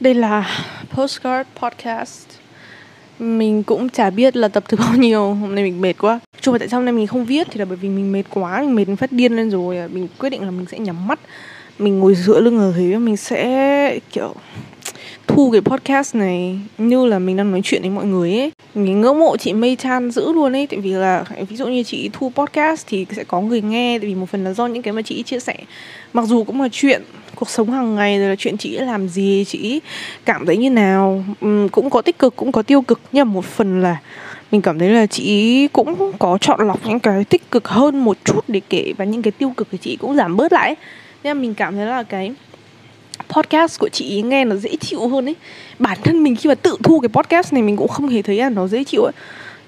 Đây là Postcard Podcast. Mình cũng chả biết là tập thứ bao nhiêu, Hôm nay mình mệt quá. Chung là tại sao hôm nay mình không viết? Thì là bởi vì mình mệt quá, Mình mệt mình phát điên lên rồi. Mình quyết định là mình sẽ nhắm mắt, Mình ngồi dựa lưng ở ghế, Mình sẽ, kiểu thu cái podcast này như là mình đang nói chuyện với mọi người ấy. Mình ngưỡng mộ chị Mây Chan dữ luôn ấy, tại vì là, ví dụ như chị thu podcast thì sẽ có người nghe, tại vì một phần là do những cái mà chị chia sẻ. Mặc dù cũng là chuyện, cuộc sống hàng ngày rồi là chuyện chị làm gì, chị cảm thấy như nào cũng có tích cực, cũng có tiêu cực. Nhưng mà một phần là mình cảm thấy là chị cũng có chọn lọc những cái tích cực hơn một chút để kể, và những cái tiêu cực thì chị cũng giảm bớt lại nên mình cảm thấy là cái podcast của chị nghe nó dễ chịu hơn ấy. Bản thân mình khi mà tự thu cái podcast này mình cũng không hề thấy là nó dễ chịu ấy.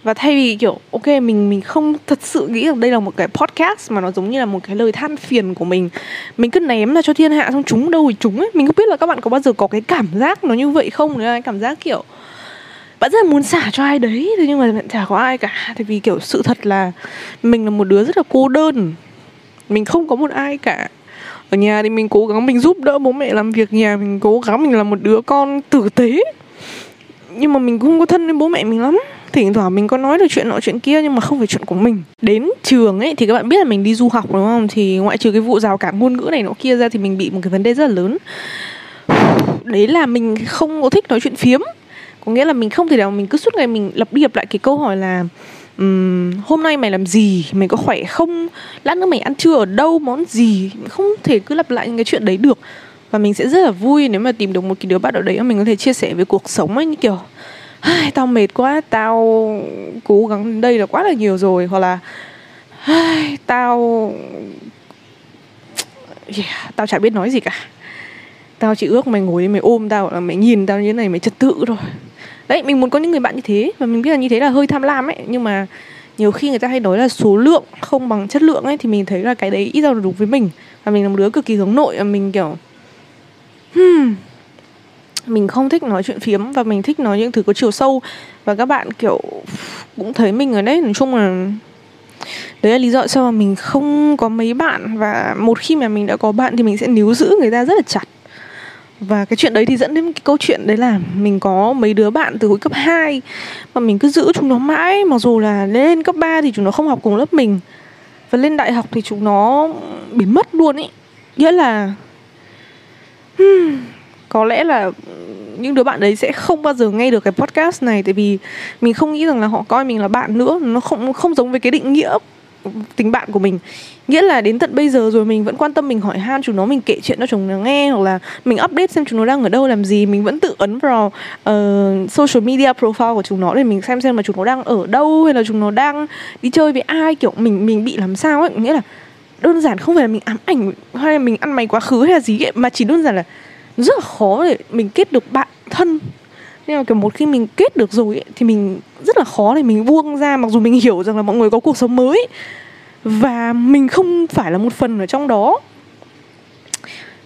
Và thay vì kiểu, ok, mình mình không thật sự nghĩ rằng đây là một cái podcast mà nó giống như là một cái lời than phiền của mình. Mình cứ ném ra cho thiên hạ xong chúng đâu thì chúng ấy. Mình không biết là các bạn có bao giờ có cái cảm giác nó như vậy không? Đấy là cảm giác kiểu, bạn rất là muốn xả cho ai đấy, thế nhưng mà chả có ai cả. Tại vì kiểu sự thật là mình là một đứa rất là cô đơn. Mình không có một ai cả ở nhà thì mình cố gắng mình giúp đỡ bố mẹ làm việc, nhà mình cố gắng mình là một đứa con tử tế. Nhưng mà mình cũng không có thân với bố mẹ mình lắm. Thỉnh thoảng mình có nói được chuyện nọ chuyện kia nhưng mà không phải chuyện của mình. Đến trường ấy thì các bạn biết là mình đi du học đúng không? Thì ngoại trừ cái vụ rào cản ngôn ngữ này nọ kia ra thì mình bị một cái vấn đề rất là lớn. Đấy là mình không có thích nói chuyện phiếm. Có nghĩa là mình không thể nào mình cứ suốt ngày mình lặp đi lặp lại cái câu hỏi là um, hôm nay mày làm gì? Mày có khỏe không? Lát nữa mày ăn trưa ở đâu? Món gì? Mình không thể cứ lặp lại những cái chuyện đấy được. Và mình sẽ rất là vui nếu mà tìm được một cái đứa bạn ở đấy mà mình có thể chia sẻ về cuộc sống ấy như kiểu tao mệt quá tao cố gắng đến đây là quá là nhiều rồi. Hoặc là tao yeah, tao chả biết nói gì cả. Tao chỉ ước mày ngồi mày ôm tao là mày nhìn tao như thế này mày trật tự rồi đấy mình muốn có những người bạn như thế và mình biết là như thế là hơi tham lam ấy. Nhưng mà nhiều khi người ta hay nói là số lượng không bằng chất lượng ấy thì mình thấy là cái đấy ít ra là đúng với mình. Và mình là một đứa cực kỳ hướng nội và mình kiểu hmm, mình không thích nói chuyện phiếm và mình thích nói những thứ có chiều sâu. Và các bạn kiểu cũng thấy mình ở đấy. Nói chung là đấy là lý do sao mà mình không có mấy bạn. Và một khi mà mình đã có bạn thì mình sẽ níu giữ người ta rất là chặt và cái chuyện đấy thì dẫn đến cái câu chuyện đấy là mình có mấy đứa bạn từ hồi cấp 2 mà mình cứ giữ chúng nó mãi mặc dù là lên cấp 3 thì chúng nó không học cùng lớp mình và lên đại học thì chúng nó biến mất luôn ý. Nghĩa là hmm, có lẽ là những đứa bạn đấy sẽ không bao giờ nghe được cái podcast này tại vì mình không nghĩ rằng là họ coi mình là bạn nữa nó không không giống với cái định nghĩa tình bạn của mình. Nghĩa là đến tận bây giờ rồi mình vẫn quan tâm mình hỏi han chúng nó mình kể chuyện cho chúng nó nghe hoặc là mình update xem chúng nó đang ở đâu làm gì. Mình vẫn tự ấn vào uh, social media profile của chúng nó để mình xem xem mà chúng nó đang ở đâu hay là chúng nó đang đi chơi với ai. Kiểu mình mình bị làm sao ấy. Nghĩa là đơn giản không phải là mình ám ảnh hay là mình ăn mày quá khứ hay là gì ấy mà chỉ đơn giản là rất là khó để mình kết được bạn thân nhưng mà kiểu một khi mình kết được rồi ấy, thì mình rất là khó để mình buông ra mặc dù mình hiểu rằng là mọi người có cuộc sống mới. Và mình không phải là một phần ở trong đó.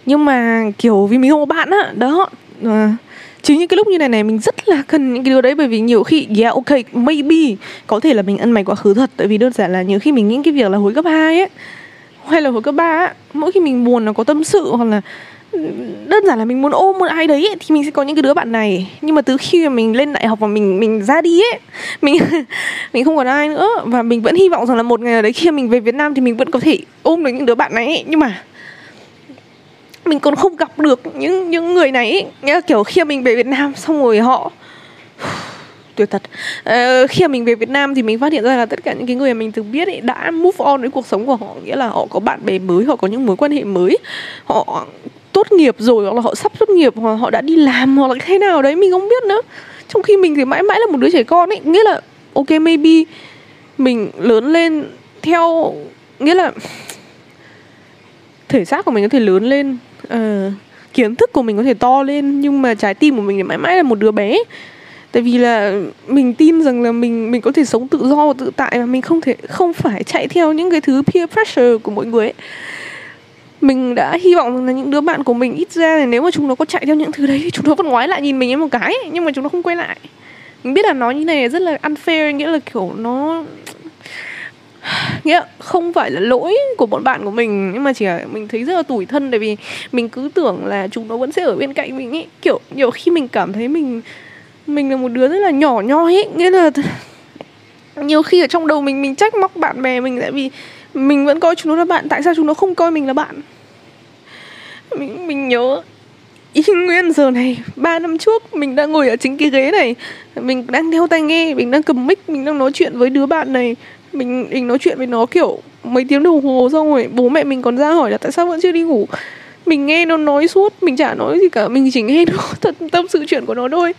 Nhưng mà kiểu vì mình không có bạn á đó. À, chính những cái lúc như này này mình rất là cần những cái điều đấy bởi vì nhiều khi yeah ok maybe có thể là mình ăn mày quá khứ thật tại vì đơn giản là nhiều khi mình nghĩ cái việc là hồi cấp 2 ấy hay là hồi cấp 3 á mỗi khi mình buồn nó có tâm sự hoặc là đơn giản là mình muốn ôm một ai đấy ấy, thì mình sẽ có những cái đứa bạn này. Nhưng mà từ khi mà mình lên đại học và mình mình ra đi ấy mình mình không còn ai nữa. Và mình vẫn hy vọng rằng là một ngày nào đấy khi mình về Việt Nam thì mình vẫn có thể ôm được những đứa bạn này ấy. nhưng mà mình còn không gặp được những những người này ấy. Nghĩa kiểu khi mình về Việt Nam xong rồi họ tuyệt thật. Ờ, khi mà mình về Việt Nam thì mình phát hiện ra là tất cả những cái người mà mình từng biết ấy đã move on với cuộc sống của họ. Nghĩa là họ có bạn bè mới họ có những mối quan hệ mới. Họ tốt nghiệp rồi hoặc là họ sắp tốt nghiệp hoặc họ đã đi làm hoặc là thế nào đấy mình không biết nữa. Trong khi mình thì mãi mãi là một đứa trẻ con ấy nghĩa là ok maybe mình lớn lên theo nghĩa là thể xác của mình có thể lớn lên uh, kiến thức của mình có thể to lên nhưng mà trái tim của mình thì mãi mãi là một đứa bé. Tại vì là mình tin rằng là mình mình có thể sống tự do và tự tại mà mình không thể không phải chạy theo những cái thứ peer pressure của mọi người ấy mình đã hy vọng là những đứa bạn của mình ít ra là nếu mà chúng nó có chạy theo những thứ đấy thì chúng nó vẫn ngoái lại nhìn mình một cái, nhưng mà chúng nó không quay lại. Mình biết là nói như này rất là unfair, nghĩa là kiểu nó, nghĩa không phải là lỗi của bọn bạn của mình, nhưng mà chỉ là mình thấy rất là tủi thân tại vì mình cứ tưởng là chúng nó vẫn sẽ ở bên cạnh mình ấy kiểu, nhiều khi mình cảm thấy mình mình là một đứa rất là nhỏ nhoi ấy nghĩa là nhiều khi ở trong đầu mình mình trách móc bạn bè mình tại vì mình vẫn coi chúng nó là bạn tại sao chúng nó không coi mình là bạn? Mình mình nhớ y nguyên giờ này ba năm trước mình đang ngồi ở chính cái ghế này. Mình đang đeo tai nghe mình đang cầm mic mình đang nói chuyện với đứa bạn này. Mình mình nói chuyện với nó kiểu mấy tiếng đồng hồ xong rồi bố mẹ mình còn ra hỏi là tại sao vẫn chưa đi ngủ. Mình nghe nó nói suốt mình chả nói gì cả mình chỉ nghe nó thật tâm sự chuyện của nó thôi.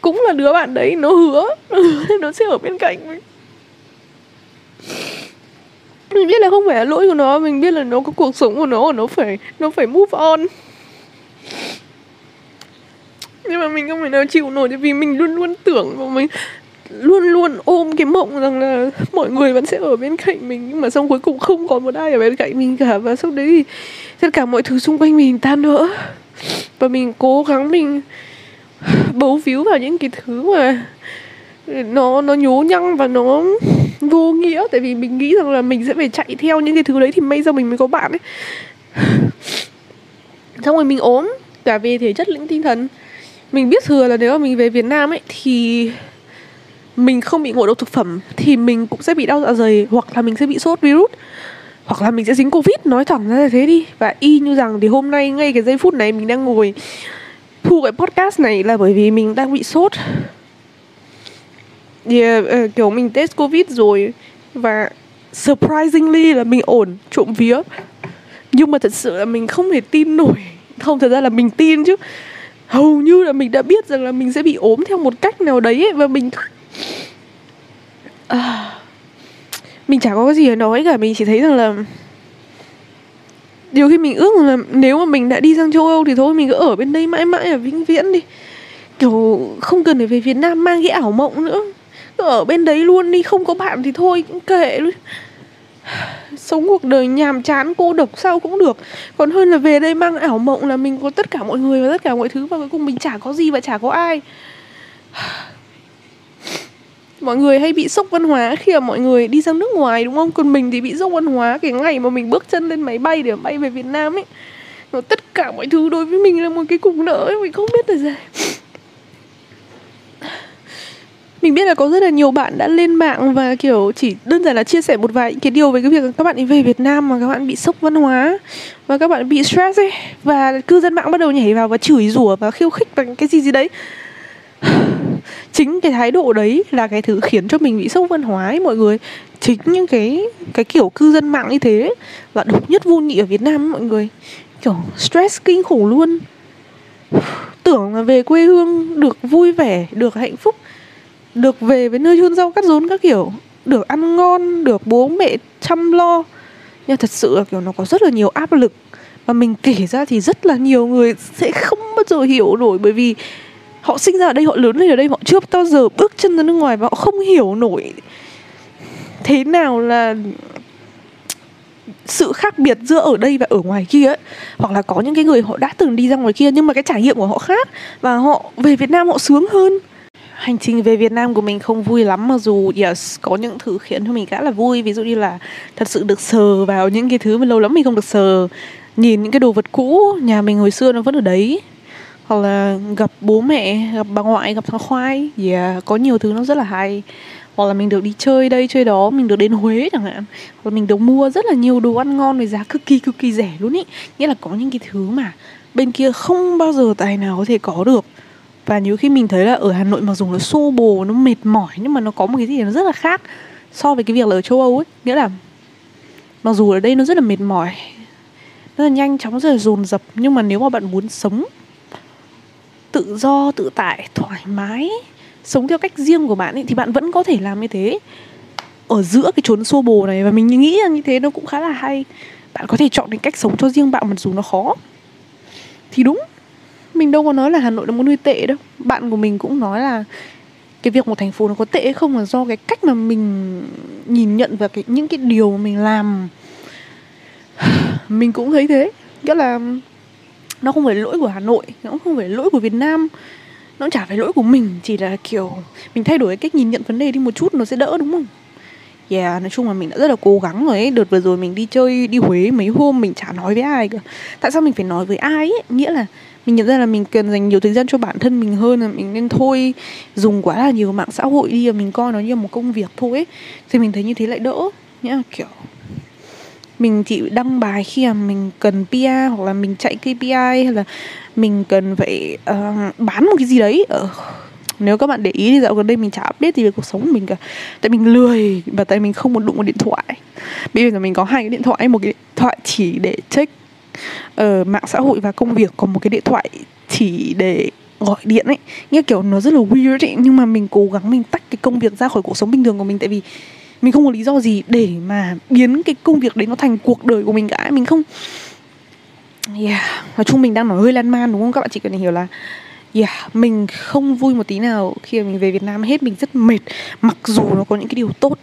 Cũng là đứa bạn đấy nó hứa nó, hứa nó sẽ ở bên cạnh mình mình biết là không phải là lỗi của nó, mình biết là nó có cuộc sống của nó nó phải nó phải move on. Nhưng mà mình không thể nào chịu nổi vì mình luôn luôn tưởng và mình luôn luôn ôm cái mộng rằng là mọi người vẫn sẽ ở bên cạnh mình, nhưng mà xong cuối cùng không còn một ai ở bên cạnh mình cả. Và sau đấy thì tất cả mọi thứ xung quanh mình tan vỡ. Và mình cố gắng mình bấu víu vào những cái thứ mà nó nó nhố nhăng và nó vô nghĩa tại vì mình nghĩ rằng là mình sẽ phải chạy theo những cái thứ đấy thì may ra mình mới có bạn ấy. Xong rồi mình ốm cả về thể chất lẫn tinh thần. Mình biết thừa là nếu mà mình về Việt Nam ấy thì mình không bị ngộ độc thực phẩm thì mình cũng sẽ bị đau dạ dày hoặc là mình sẽ bị sốt virus hoặc là mình sẽ dính covid. Nói thẳng ra là thế đi. Và y như rằng thì hôm nay ngay cái giây phút này mình đang ngồi thu cái podcast này là bởi vì mình đang bị sốt yeah, uh, ờ, ờ, kiểu mình test covid rồi và surprisingly là mình ổn trộm vía. Nhưng mà thật sự là mình không thể tin nổi. Không thật ra là mình tin chứ. Hầu như là mình đã biết rằng là mình sẽ bị ốm theo một cách nào đấy ấy, và mình à, mình chả có cái gì để nói cả. Mình chỉ thấy rằng là điều khi mình ước là nếu mà mình đã đi sang châu Âu thì thôi mình cứ ở bên đây mãi mãi ở vĩnh viễn đi. Kiểu không cần phải về Việt Nam mang cái ảo mộng nữa ở bên đấy luôn đi, không có bạn thì thôi, cũng kệ luôn. Sống cuộc đời nhàm chán, cô độc sao cũng được. Còn hơn là về đây mang ảo mộng là mình có tất cả mọi người và tất cả mọi thứ và cuối cùng mình chả có gì và chả có ai. Mọi người hay bị sốc văn hóa khi mà mọi người đi sang nước ngoài, đúng không? Còn mình thì bị sốc văn hóa cái ngày mà mình bước chân lên máy bay để bay về Việt Nam ấy. Nó tất cả mọi thứ đối với mình là một cái cục nợ ấy, mình không biết là gì. Mình biết là có rất là nhiều bạn đã lên mạng và kiểu chỉ đơn giản là chia sẻ một vài cái điều về cái việc các bạn ấy về Việt Nam mà các bạn bị sốc văn hóa và các bạn bị stress ấy. Và cư dân mạng bắt đầu nhảy vào và chửi rủa và khiêu khích bằng cái gì gì đấy. Chính cái thái độ đấy là cái thứ khiến cho mình bị sốc văn hóa ấy mọi người. Chính những cái cái kiểu cư dân mạng như thế là độc nhất vô nhị ở Việt Nam ấy, mọi người. Kiểu stress kinh khủng luôn. Tưởng là về quê hương được vui vẻ được hạnh phúc được về với nơi chôn rau cắt rốn các kiểu, được ăn ngon, được bố mẹ chăm lo. Nhưng thật sự là, kiểu, nó có rất là nhiều áp lực. Và mình kể ra thì rất là nhiều người sẽ không bao giờ hiểu nổi bởi vì họ sinh ra ở đây, họ lớn lên ở đây, họ chưa bao giờ bước chân ra nước ngoài và họ không hiểu nổi thế nào là sự khác biệt giữa ở đây và ở ngoài kia ấy. Hoặc là có những cái người họ đã từng đi ra ngoài kia nhưng mà cái trải nghiệm của họ khác và họ về Việt Nam họ sướng hơn hành trình về Việt Nam của mình không vui lắm, mặc dù, yes, có những thứ khiến cho mình khá là vui. Ví dụ như là thật sự được sờ vào những cái thứ mà lâu lắm mình không được sờ. Nhìn những cái đồ vật cũ, nhà mình hồi xưa nó vẫn ở đấy. Hoặc là gặp bố mẹ, gặp bà ngoại, gặp thằng khoai. Yeah, có nhiều thứ nó rất là hay. Hoặc là mình được đi chơi đây, chơi đó, mình được đến Huế chẳng hạn. Hoặc là mình được mua rất là nhiều đồ ăn ngon với giá cực kỳ cực kỳ rẻ luôn ý. Nghĩa là có những cái thứ mà bên kia không bao giờ tài nào có thể có được và nhiều khi mình thấy là ở Hà Nội mặc dù nó xô bồ, nó mệt mỏi, nhưng mà nó có một cái gì nó rất là khác so với cái việc là ở châu Âu ấy. Nghĩa là mặc dù ở đây nó rất là mệt mỏi, rất là nhanh chóng, rất là dồn dập, nhưng mà nếu mà bạn muốn sống tự do, tự tại, thoải mái, sống theo cách riêng của bạn ấy, thì bạn vẫn có thể làm như thế. Ở giữa cái chốn xô bồ này, và mình nghĩ là như thế nó cũng khá là hay. Bạn có thể chọn cái cách sống cho riêng bạn mặc dù nó khó. Thì đúng mình đâu có nói là hà nội là một nơi tệ đâu. Bạn của mình cũng nói là cái việc một thành phố nó có tệ hay không là do cái cách mà mình nhìn nhận và cái những cái điều mà mình làm. Mình cũng thấy thế. Nghĩa là nó không phải lỗi của hà nội nó cũng không phải lỗi của việt nam. Nó chả phải lỗi của mình chỉ là kiểu mình thay đổi cái cách nhìn nhận vấn đề đi một chút nó sẽ đỡ đúng không? Yeah, nói chung là mình đã rất là cố gắng rồi ấy. Đợt vừa rồi mình đi chơi, đi Huế mấy hôm mình chả nói với ai cả. Tại sao mình phải nói với ai ấy? Nghĩa là mình nhận ra là mình cần dành nhiều thời gian cho bản thân mình hơn là mình nên thôi dùng quá là nhiều mạng xã hội đi và mình coi nó như một công việc thôi ấy. Thì mình thấy như thế lại đỡ nhá kiểu. Mình chỉ đăng bài khi mà mình cần PR hoặc là mình chạy KPI hay là mình cần phải uh, bán một cái gì đấy. Ở nếu các bạn để ý thì dạo gần đây mình chả update gì về cuộc sống của mình cả. Tại mình lười và tại mình không muốn đụng vào điện thoại. Bây giờ mình có hai cái điện thoại một cái điện thoại chỉ để check uh, mạng xã hội và công việc còn một cái điện thoại chỉ để gọi điện ấy. Nghe kiểu nó rất là weird ấy nhưng mà mình cố gắng mình tách cái công việc ra khỏi cuộc sống bình thường của mình tại vì mình không có lý do gì để mà biến cái công việc đấy nó thành cuộc đời của mình cả mình không yeah nói chung mình đang nói hơi lan man đúng không các bạn? Chỉ cần hiểu là yeah mình không vui một tí nào khi mà mình về Việt Nam hết mình rất mệt. Mặc dù nó có những cái điều tốt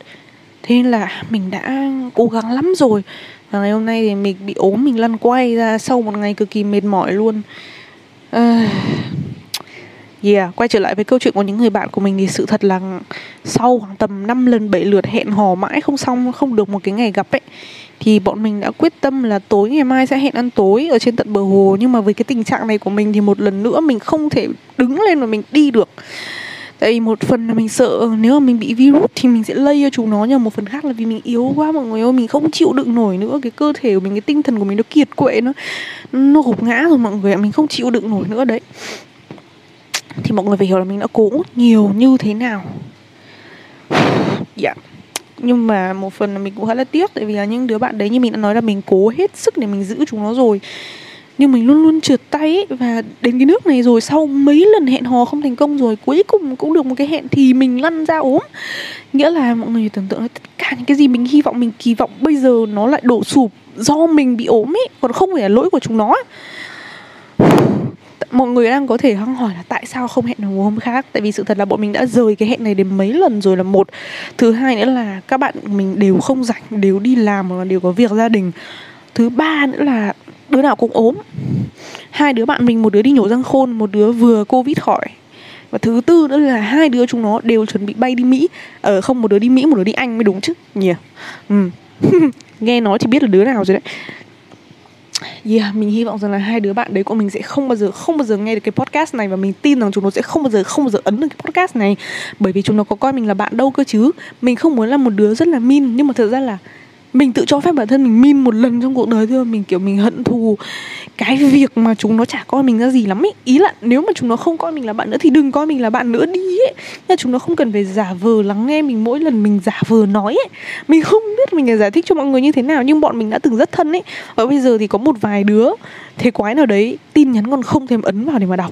thế nên là mình đã cố gắng lắm rồi và ngày hôm nay thì mình bị ốm mình lăn quay ra sau một ngày cực kỳ mệt mỏi luôn. Uh, Yeah, quay trở lại với câu chuyện của những người bạn của mình thì sự thật là sau khoảng tầm 5 lần 7 lượt hẹn hò mãi không xong, không được một cái ngày gặp ấy thì bọn mình đã quyết tâm là tối ngày mai sẽ hẹn ăn tối ở trên tận bờ hồ. Nhưng mà với cái tình trạng này của mình thì một lần nữa mình không thể đứng lên mà mình đi được tại vì một phần là mình sợ, nếu mà mình bị virus thì mình sẽ lây cho chúng nó nhưng một phần khác là vì mình yếu quá, mọi người ơi, mình không chịu đựng nổi nữa, cái cơ thể của mình, cái tinh thần của mình nó kiệt quệ, nó nó gục ngã rồi mọi người ạ, mình không chịu đựng nổi nữa, đấy. Thì mọi người phải hiểu là mình đã cố nhiều như thế nào. Dạ. Yeah. nhưng mà một phần là mình cũng khá là tiếc, tại vì là những đứa bạn đấy như mình đã nói là mình cố hết sức để mình giữ chúng nó rồi nhưng mình luôn luôn trượt tay ấy, và đến cái nước này rồi sau mấy lần hẹn hò không thành công rồi cuối cùng cũng được một cái hẹn thì mình lăn ra ốm. Nghĩa là mọi người tưởng tượng là tất cả những cái gì mình hy vọng mình kỳ vọng bây giờ nó lại đổ sụp do mình bị ốm ấy còn không phải là lỗi của chúng nó. Mọi người đang có thể hăng hỏi là tại sao không hẹn được một hôm khác? Tại vì sự thật là bọn mình đã rời cái hẹn này đến mấy lần rồi là một. Thứ hai nữa là các bạn mình đều không rảnh đều đi làm hoặc là đều có việc gia đình. Thứ ba nữa là đứa nào cũng ốm hai đứa bạn mình một đứa đi nhổ răng khôn một đứa vừa covid khỏi và thứ tư nữa là hai đứa chúng nó đều chuẩn bị bay đi mỹ ở ờ, không một đứa đi mỹ một đứa đi anh mới đúng chứ nhỉ yeah. ừ. nghe nói thì biết là đứa nào rồi đấy Yeah, mình hy vọng rằng là hai đứa bạn đấy của mình sẽ không bao giờ không bao giờ nghe được cái podcast này và mình tin rằng chúng nó sẽ không bao giờ không bao giờ ấn được cái podcast này bởi vì chúng nó có coi mình là bạn đâu cơ chứ. Mình không muốn là một đứa rất là min nhưng mà thật ra là mình tự cho phép bản thân mình min một lần trong cuộc đời thôi. Mình, kiểu, mình hận thù cái việc mà chúng nó chả coi mình ra gì lắm ý ý là nếu mà chúng nó không coi mình là bạn nữa thì đừng coi mình là bạn nữa đi ấy. Nhưng chúng nó không cần phải giả vờ lắng nghe mình mỗi lần mình giả vờ nói ấy. Mình không biết mình phải giải thích cho mọi người như thế nào, nhưng bọn mình đã từng rất thân ấy. Và bây giờ thì có một vài đứa, thế quái nào đấy, tin nhắn còn không thèm ấn vào để mà đọc.